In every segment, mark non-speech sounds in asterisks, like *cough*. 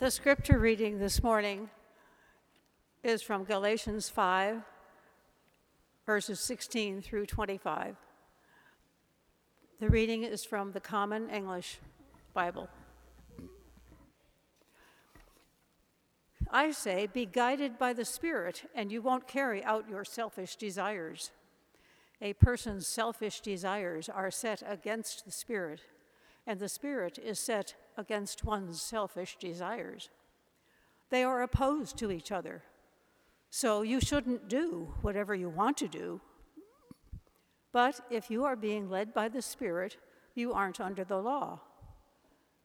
The scripture reading this morning is from Galatians 5, verses 16 through 25. The reading is from the Common English Bible. I say, be guided by the Spirit, and you won't carry out your selfish desires. A person's selfish desires are set against the Spirit, and the Spirit is set against one's selfish desires. They are opposed to each other, so you shouldn't do whatever you want to do. But if you are being led by the Spirit, you aren't under the law.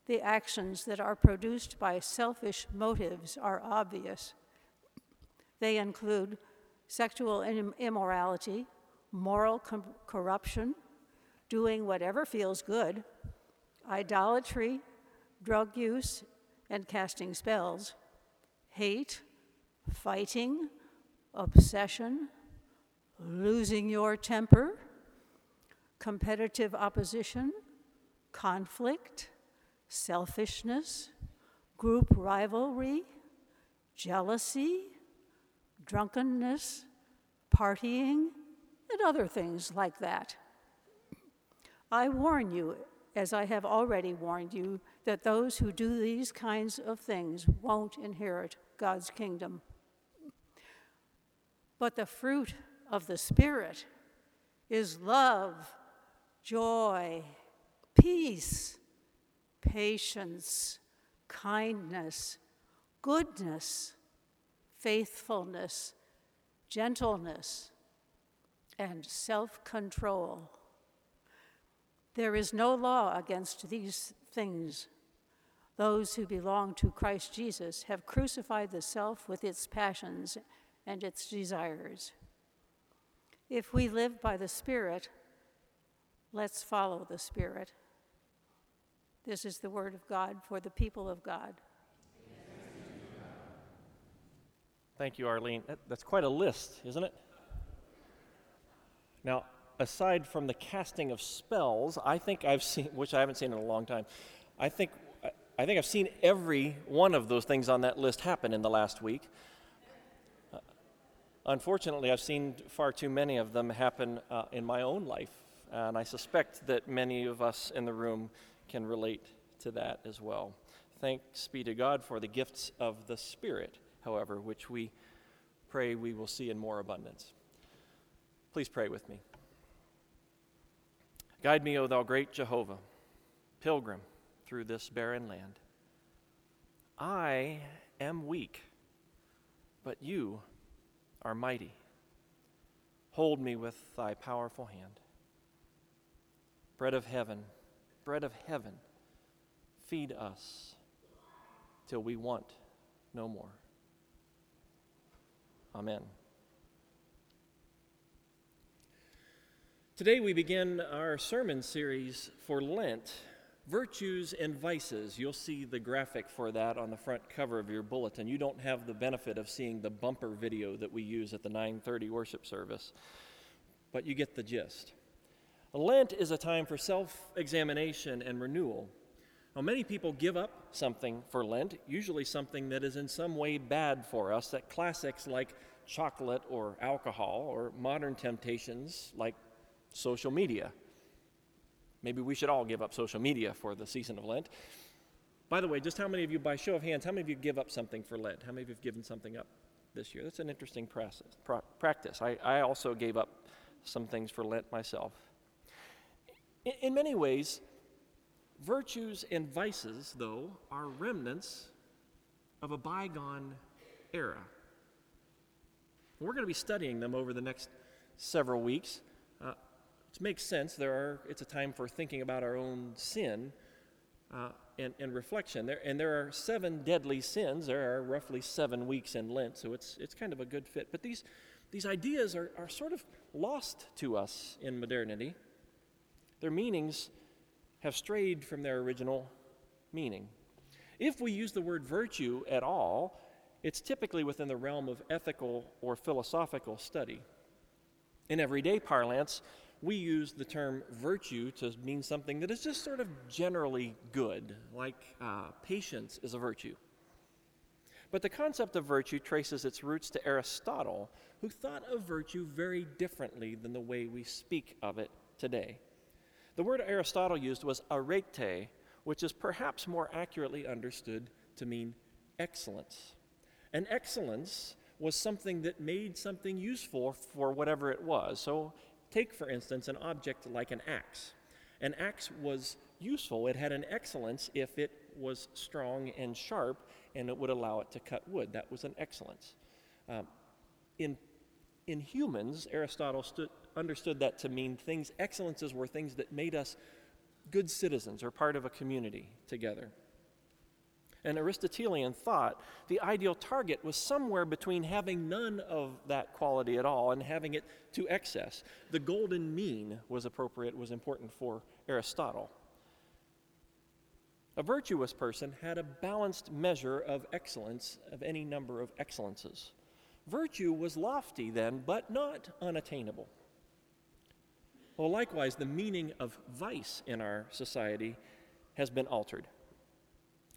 The actions that are produced by selfish motives are obvious. They include sexual immorality, moral com- corruption, doing whatever feels good, idolatry, drug use, and casting spells, hate, fighting, obsession, losing your temper, competitive opposition, conflict selfishness, group rivalry, jealousy, drunkenness, partying, and other things like that. I warn you, as I have already warned you, that those who do these kinds of things won't inherit God's kingdom. But the fruit of the Spirit is love, joy, peace patience, kindness, goodness, faithfulness, gentleness, and self control. There is no law against these things. Those who belong to Christ Jesus have crucified the self with its passions and its desires. If we live by the Spirit, let's follow the Spirit. This is the word of God for the people of God. Thank you, Arlene. That, that's quite a list, isn't it? Now, aside from the casting of spells, I think I've seen, *laughs* which I haven't seen in a long time, I think, I think I've seen every one of those things on that list happen in the last week. Uh, unfortunately, I've seen far too many of them happen uh, in my own life, and I suspect that many of us in the room can relate to that as well. Thanks be to God for the gifts of the Spirit, however, which we pray we will see in more abundance. Please pray with me. Guide me, O thou great Jehovah, pilgrim through this barren land. I am weak, but you are mighty. Hold me with thy powerful hand. Bread of heaven, bread of heaven, feed us till we want no more. Amen. Today we begin our sermon series for Lent, Virtues and Vices. You'll see the graphic for that on the front cover of your bulletin. You don't have the benefit of seeing the bumper video that we use at the 9:30 worship service, but you get the gist. Lent is a time for self examination and renewal. Now, many people give up something for Lent, usually something that is in some way bad for us, that classics like chocolate or alcohol, or modern temptations like social media. Maybe we should all give up social media for the season of Lent. By the way, just how many of you, by show of hands, how many of you give up something for Lent? How many of you have given something up this year? That's an interesting process, pra- practice. I, I also gave up some things for Lent myself. In, in many ways, virtues and vices, though, are remnants of a bygone era. We're going to be studying them over the next several weeks. Uh, makes sense, there are, it's a time for thinking about our own sin uh, and, and, reflection. There, and there are seven deadly sins. There are roughly seven weeks in Lent, so it's, it's kind of a good fit. But these, these ideas are, are sort of lost to us in modernity their meanings have strayed from their original meaning. If we use the word virtue at all, it's typically within the realm of ethical or philosophical study. In everyday parlance, we use the term virtue to mean something that is just sort of generally good, like uh, patience is a virtue, But the concept of virtue traces its roots to Aristotle, who thought of virtue very differently than the way we speak of it today. The word Aristotle used was arete, which is perhaps more accurately understood to mean excellence. And excellence was something that made something useful for whatever it was. So, take for instance an object like an axe. An axe was useful, it had an excellence if it was strong and sharp and it would allow it to cut wood. That was an excellence. Um, in, in humans, Aristotle stood, understood that to mean things, excellences were things that made us good citizens or part of a community together. And Aristotelian thought the ideal target was somewhere between having none of that quality at all and having it to excess. The golden mean was appropriate, was important for Aristotle. A virtuous person had a balanced measure of excellence, of any number of excellences. Virtue was lofty then, but not unattainable. Well, likewise, the meaning of vice in our society has been altered.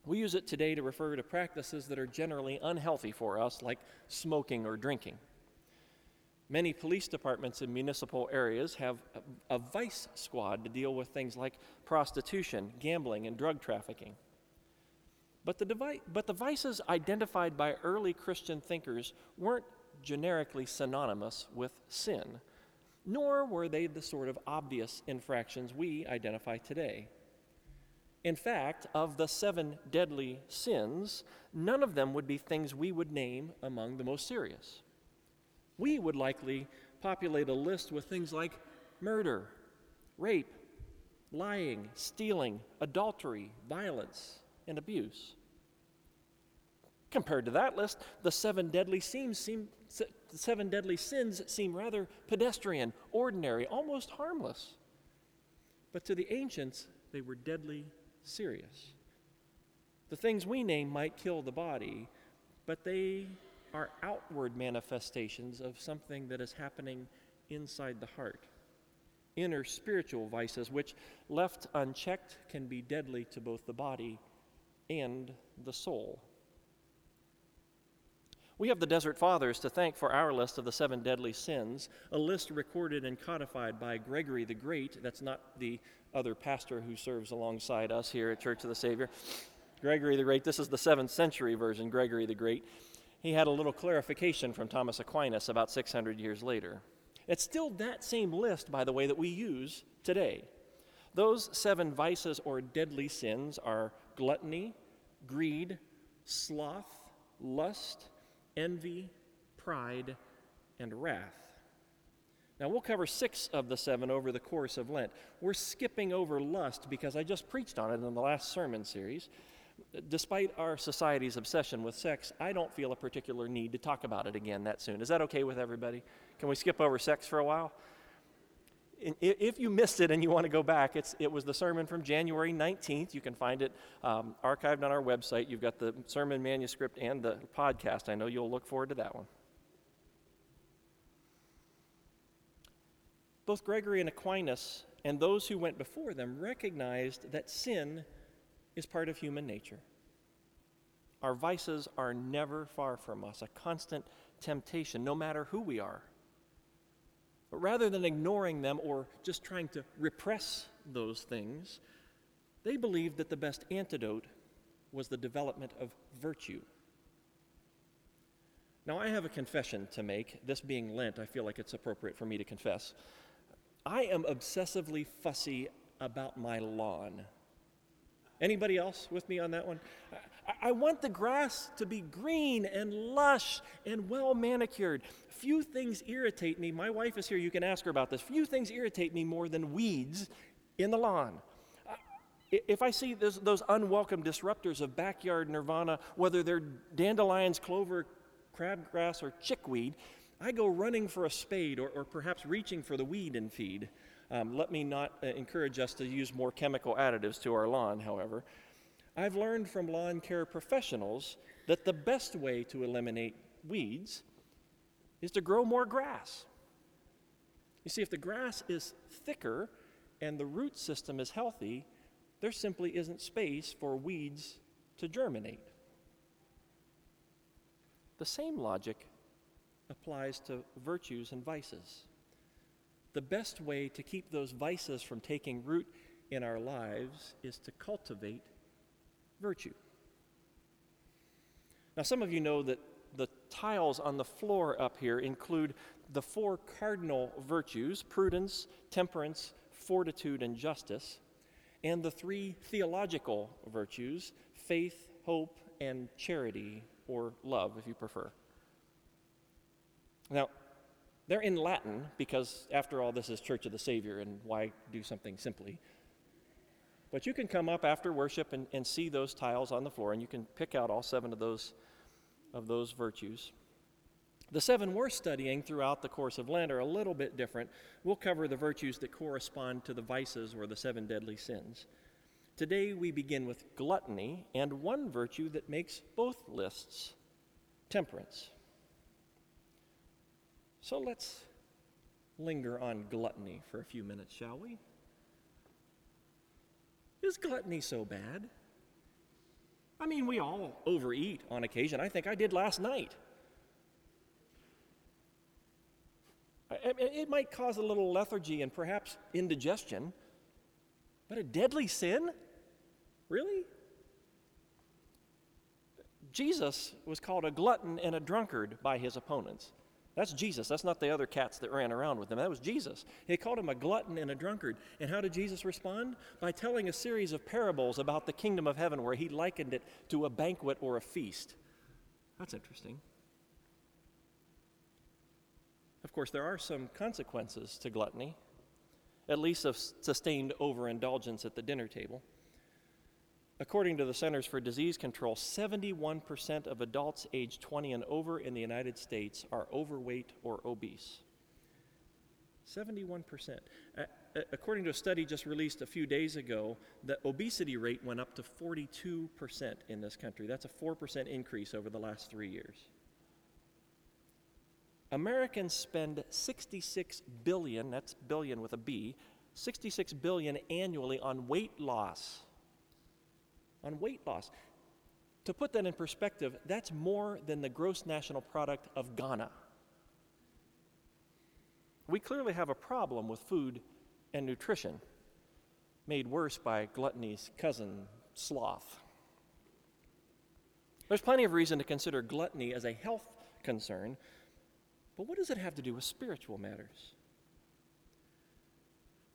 We use it today to refer to practices that are generally unhealthy for us, like smoking or drinking. Many police departments in municipal areas have a, a, vice squad to deal with things like prostitution, gambling, and drug trafficking. But the, devi- but the vices identified by early Christian thinkers weren't generically synonymous with sin, nor were they the sort of obvious infractions we identify today. In fact, of the seven deadly sins, none of them would be things we would name among the most serious we would likely populate a list with things like murder, rape, lying, stealing, adultery, violence, and abuse. Compared to that list, the seven deadly sins seem, seven deadly sins seem rather pedestrian, ordinary, almost harmless. But to the ancients, they were deadly serious. The things we name might kill the body, but they are outward manifestations of something that is happening inside the heart. Inner spiritual vices, which left unchecked can be deadly to both the body and the soul. We have the Desert Fathers to thank for our list of the seven deadly sins, a list recorded and codified by Gregory the Great. That's not the other pastor who serves alongside us here at Church of the Savior. Gregory the Great, this is the 7th century version, Gregory the Great he had a little clarification from Thomas Aquinas about 600 years later. It's still that same list, by the way, that we use today. Those seven vices or deadly sins are gluttony, greed, sloth, lust, envy, pride, and wrath. Now, we'll cover six of the seven over the course of Lent. We're skipping over lust because I just preached on it in the last sermon series despite our society's obsession with sex, I don't feel a particular need to talk about it again that soon. Is that okay with everybody? Can we skip over sex for a while? If you missed it and you want to go back, it was the sermon from January 19th. You can find it um, archived on our website. You've got the sermon manuscript and the podcast. I know you'll look forward to that one. Both Gregory and Aquinas and those who went before them recognized that sin is part of human nature. Our vices are never far from us, a constant temptation, no matter who we are. But rather than ignoring them or just trying to repress those things, they believed that the best antidote was the development of virtue. Now, I have a confession to make. This being Lent, I feel like it's appropriate for me to confess. I am obsessively fussy about my lawn. Anybody else with me on that one? I, I want the grass to be green and lush and well manicured. Few things irritate me. My wife is here, you can ask her about this. Few things irritate me more than weeds in the lawn. If I see those, those unwelcome disruptors of backyard nirvana, whether they're dandelions, clover, crabgrass, or chickweed, I go running for a spade or, or perhaps reaching for the weed and feed. Um, let me not uh, encourage us to use more chemical additives to our lawn, however. I've learned from lawn care professionals that the best way to eliminate weeds is to grow more grass. You see, if the grass is thicker and the root system is healthy, there simply isn't space for weeds to germinate. The same logic applies to virtues and vices. The best way to keep those vices from taking root in our lives is to cultivate virtue. Now, some of you know that the tiles on the floor up here include the four cardinal virtues prudence, temperance, fortitude, and justice, and the three theological virtues faith, hope, and charity, or love, if you prefer. Now, they're in Latin because, after all, this is Church of the Savior, and why do something simply? But you can come up after worship and, and see those tiles on the floor, and you can pick out all seven of those, of those virtues. The seven we're studying throughout the course of Lent are a little bit different. We'll cover the virtues that correspond to the vices or the seven deadly sins. Today we begin with gluttony and one virtue that makes both lists temperance. So let's linger on gluttony for a few minutes, shall we? Is gluttony so bad? I mean, we all overeat on occasion. I think I did last night. It might cause a little lethargy and perhaps indigestion, but a deadly sin? Really? Jesus was called a glutton and a drunkard by his opponents. That's Jesus. That's not the other cats that ran around with him. That was Jesus. He called him a glutton and a drunkard. And how did Jesus respond? By telling a series of parables about the kingdom of heaven where he likened it to a banquet or a feast. That's interesting. Of course, there are some consequences to gluttony, at least of sustained overindulgence at the dinner table. According to the Centers for Disease Control, 71% of adults aged 20 and over in the United States are overweight or obese. 71%. Uh, according to a study just released a few days ago, the obesity rate went up to 42% in this country. That's a 4% increase over the last three years. Americans spend 66 billion, that's billion with a B, 66 billion annually on weight loss on weight loss. To put that in perspective, that's more than the gross national product of Ghana. We clearly have a problem with food and nutrition, made worse by gluttony's cousin, sloth. There's plenty of reason to consider gluttony as a health concern, but what does it have to do with spiritual matters?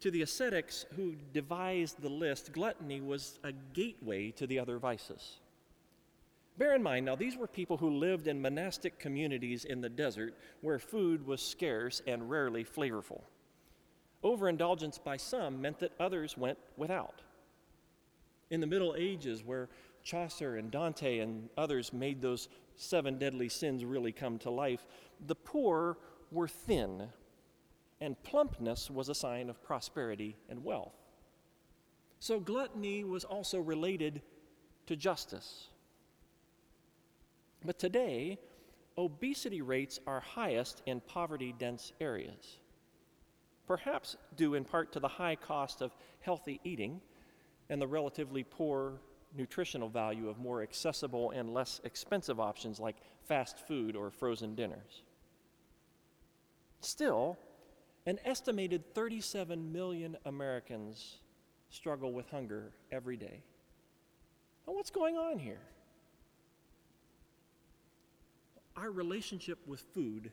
To the ascetics who devised the list, gluttony was a gateway to the other vices. Bear in mind, now, these were people who lived in monastic communities in the desert where food was scarce and rarely flavorful. Overindulgence by some meant that others went without. In the Middle Ages, where Chaucer and Dante and others made those seven deadly sins really come to life, the poor were thin and plumpness was a sign of prosperity and wealth. So gluttony was also related to justice. But today, obesity rates are highest in poverty dense areas. Perhaps due in part to the high cost of healthy eating and the relatively poor nutritional value of more accessible and less expensive options like fast food or frozen dinners. Still, an estimated 37 million Americans struggle with hunger every day. Now, what's going on here? Our relationship with food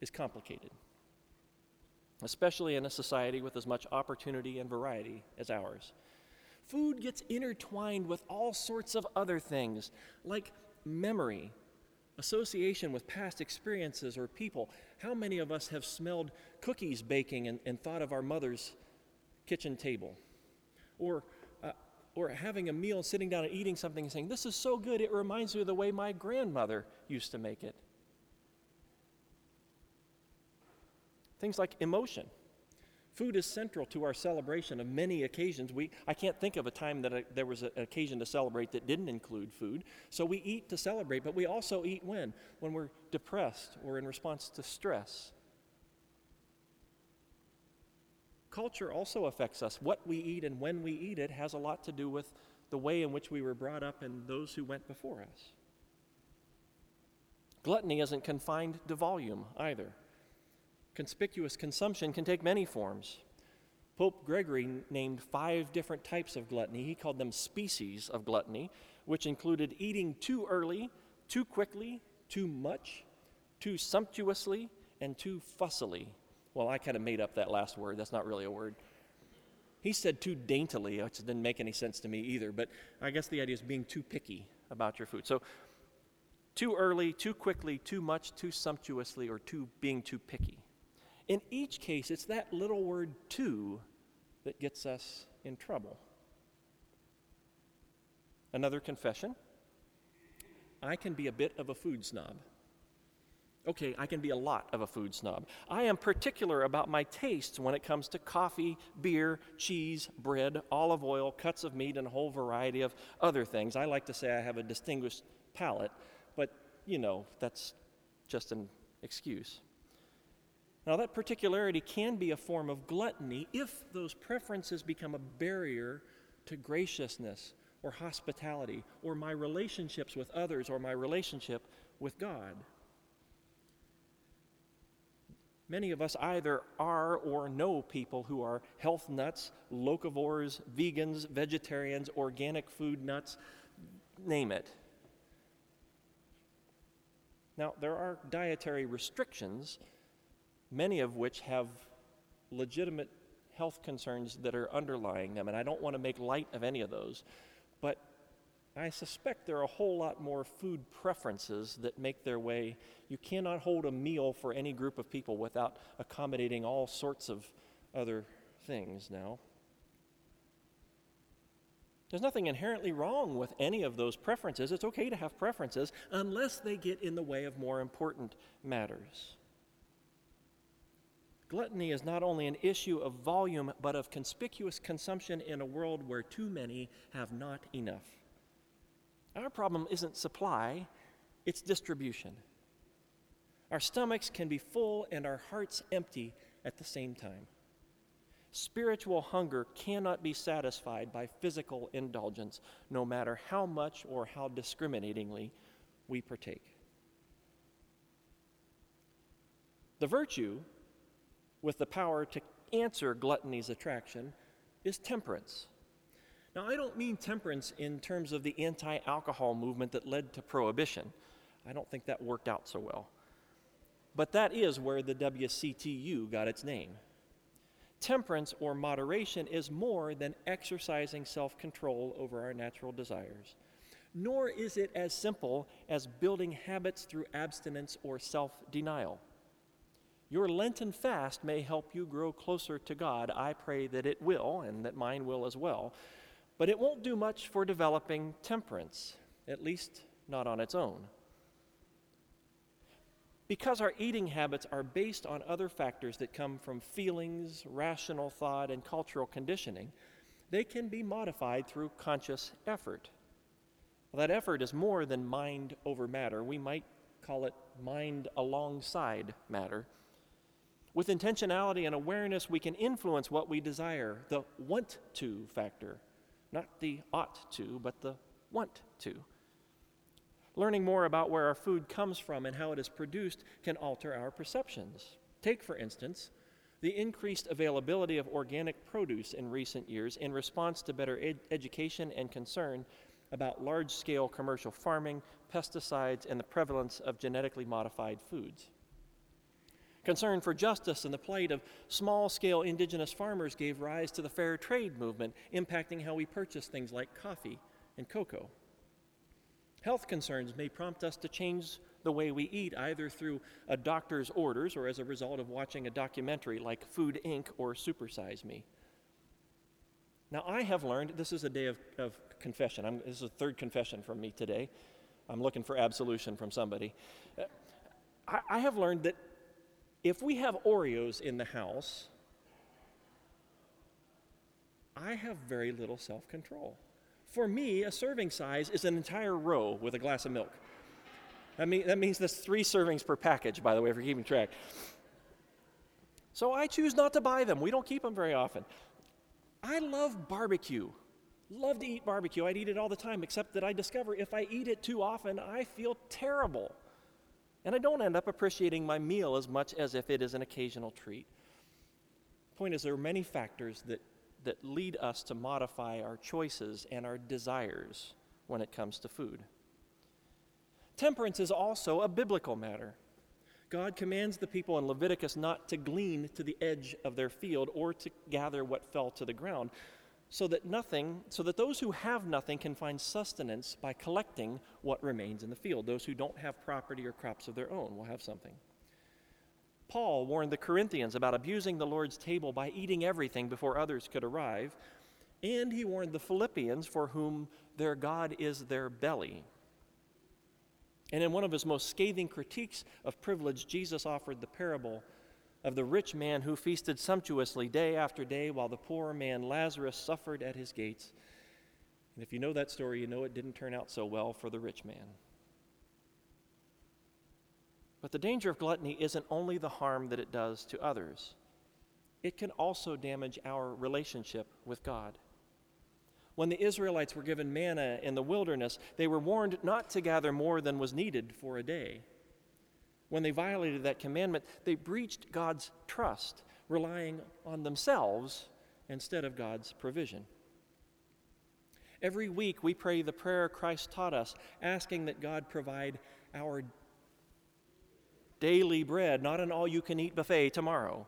is complicated, especially in a society with as much opportunity and variety as ours. Food gets intertwined with all sorts of other things, like memory, association with past experiences or people. How many of us have smelled cookies baking and, and thought of our mother's kitchen table? Or, uh, or having a meal, sitting down and eating something and saying, This is so good, it reminds me of the way my grandmother used to make it. Things like emotion. Food is central to our celebration of many occasions. We, I can't think of a time that there was a, an occasion to celebrate that didn't include food. So we eat to celebrate, but we also eat when? When we're depressed or in response to stress. Culture also affects us. What we eat and when we eat it has a lot to do with the way in which we were brought up and those who went before us. Gluttony isn't confined to volume either. Conspicuous consumption can take many forms. Pope Gregory named five different types of gluttony. He called them species of gluttony, which included eating too early, too quickly, too much, too sumptuously, and too fussily. Well, I kind of made up that last word. That's not really a word. He said too daintily, which didn't make any sense to me either, but I guess the idea is being too picky about your food. So, too early, too quickly, too much, too sumptuously, or too being too picky. In each case, it's that little word too that gets us in trouble. Another confession I can be a bit of a food snob. Okay, I can be a lot of a food snob. I am particular about my tastes when it comes to coffee, beer, cheese, bread, olive oil, cuts of meat, and a whole variety of other things. I like to say I have a distinguished palate, but you know, that's just an excuse. Now, that particularity can be a form of gluttony if those preferences become a barrier to graciousness or hospitality or my relationships with others or my relationship with God. Many of us either are or know people who are health nuts, locavores, vegans, vegetarians, organic food nuts, name it. Now, there are dietary restrictions, many of which have legitimate health concerns that are underlying them, and I don't want to make light of any of those. I suspect there are a whole lot more food preferences that make their way. You cannot hold a meal for any group of people without accommodating all sorts of other things now. There's nothing inherently wrong with any of those preferences. It's okay to have preferences unless they get in the way of more important matters. Gluttony is not only an issue of volume, but of conspicuous consumption in a world where too many have not enough. Our problem isn't supply, it's distribution. Our stomachs can be full and our hearts empty at the same time. Spiritual hunger cannot be satisfied by physical indulgence, no matter how much or how discriminatingly we partake. The virtue, with the power to answer gluttony's attraction, is temperance. Now, I don't mean temperance in terms of the anti alcohol movement that led to prohibition. I don't think that worked out so well. But that is where the WCTU got its name. Temperance or moderation is more than exercising self control over our natural desires. Nor is it as simple as building habits through abstinence or self denial. Your Lenten fast may help you grow closer to God. I pray that it will, and that mine will as well. But it won't do much for developing temperance, at least not on its own. Because our eating habits are based on other factors that come from feelings, rational thought, and cultural conditioning, they can be modified through conscious effort. Well, that effort is more than mind over matter. We might call it mind alongside matter. With intentionality and awareness, we can influence what we desire, the want to factor not the ought to, but the want to. Learning more about where our food comes from and how it is produced can alter our perceptions. Take, for instance, the increased availability of organic produce in recent years in response to better ed- education and concern about large scale commercial farming, pesticides, and the prevalence of genetically modified foods. Concern for justice and the plight of small scale indigenous farmers gave rise to the fair trade movement, impacting how we purchase things like coffee and cocoa. Health concerns may prompt us to change the way we eat, either through a doctor's orders or as a result of watching a documentary like Food Inc. or Supersize Me. Now, I have learned this is a day of, of confession. I'm, this is a third confession from me today. I'm looking for absolution from somebody. Uh, I, I have learned that if we have Oreos in the house, I have very little self control. For me, a serving size is an entire row with a glass of milk. I mean, that means that's three servings per package, by the way, if you're keeping track. So I choose not to buy them. We don't keep them very often. I love barbecue. Love to eat barbecue. I'd eat it all the time, except that I discover if I eat it too often, I feel terrible. And I don't end up appreciating my meal as much as if it is an occasional treat. Point is, there are many factors that, that lead us to modify our choices and our desires when it comes to food. Temperance is also a biblical matter. God commands the people in Leviticus not to glean to the edge of their field or to gather what fell to the ground, so that nothing, so that those who have nothing can find sustenance by collecting what remains in the field. Those who don't have property or crops of their own will have something. Paul warned the Corinthians about abusing the Lord's table by eating everything before others could arrive, and he warned the Philippians for whom their God is their belly. And in one of his most scathing critiques of privilege, Jesus offered the parable of the rich man who feasted sumptuously day after day while the poor man Lazarus suffered at his gates. And if you know that story, you know it didn't turn out so well for the rich man. But the danger of gluttony isn't only the harm that it does to others, it can also damage our relationship with God. When the Israelites were given manna in the wilderness, they were warned not to gather more than was needed for a day when they violated that commandment, they breached God's trust, relying on themselves instead of God's provision. Every week we pray the prayer Christ taught us, asking that God provide our daily bread, not an all you can eat buffet tomorrow.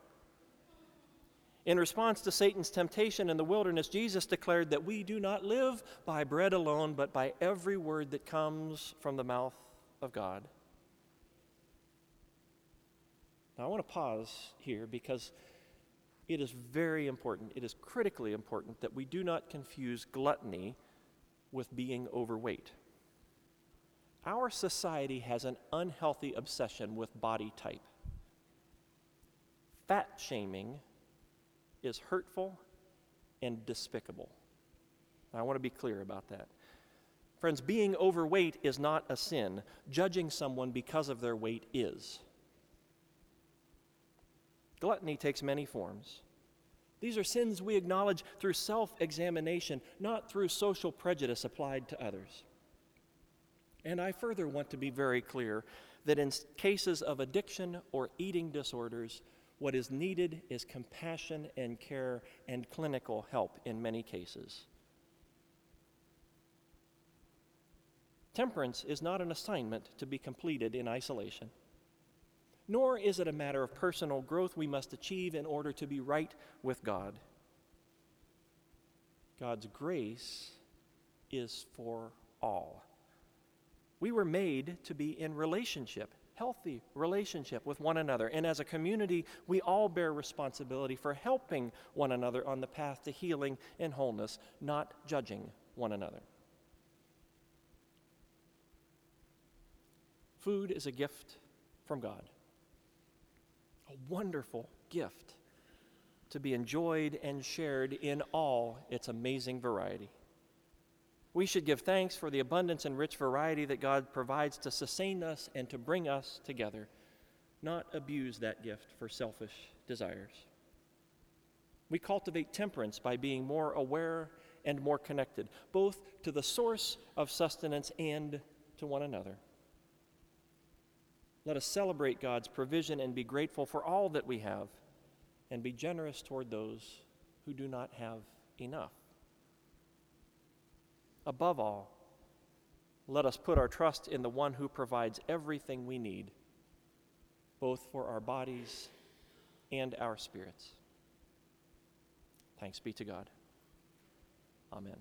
In response to Satan's temptation in the wilderness, Jesus declared that we do not live by bread alone, but by every word that comes from the mouth of God. Now, I want to pause here because it is very important, it is critically important that we do not confuse gluttony with being overweight. Our society has an unhealthy obsession with body type. Fat shaming is hurtful and despicable. I want to be clear about that. Friends, being overweight is not a sin. Judging someone because of their weight is. Gluttony takes many forms. These are sins we acknowledge through self examination, not through social prejudice applied to others. And I further want to be very clear that in cases of addiction or eating disorders, what is needed is compassion and care and clinical help in many cases. Temperance is not an assignment to be completed in isolation nor is it a matter of personal growth we must achieve in order to be right with God. God's grace is for all. We were made to be in relationship, healthy relationship with one another. And as a community, we all bear responsibility for helping one another on the path to healing and wholeness, not judging one another. Food is a gift from God a wonderful gift to be enjoyed and shared in all its amazing variety. We should give thanks for the abundance and rich variety that God provides to sustain us and to bring us together, not abuse that gift for selfish desires. We cultivate temperance by being more aware and more connected, both to the source of sustenance and to one another. Let us celebrate God's provision and be grateful for all that we have and be generous toward those who do not have enough. Above all, let us put our trust in the one who provides everything we need, both for our bodies and our spirits. Thanks be to God. Amen.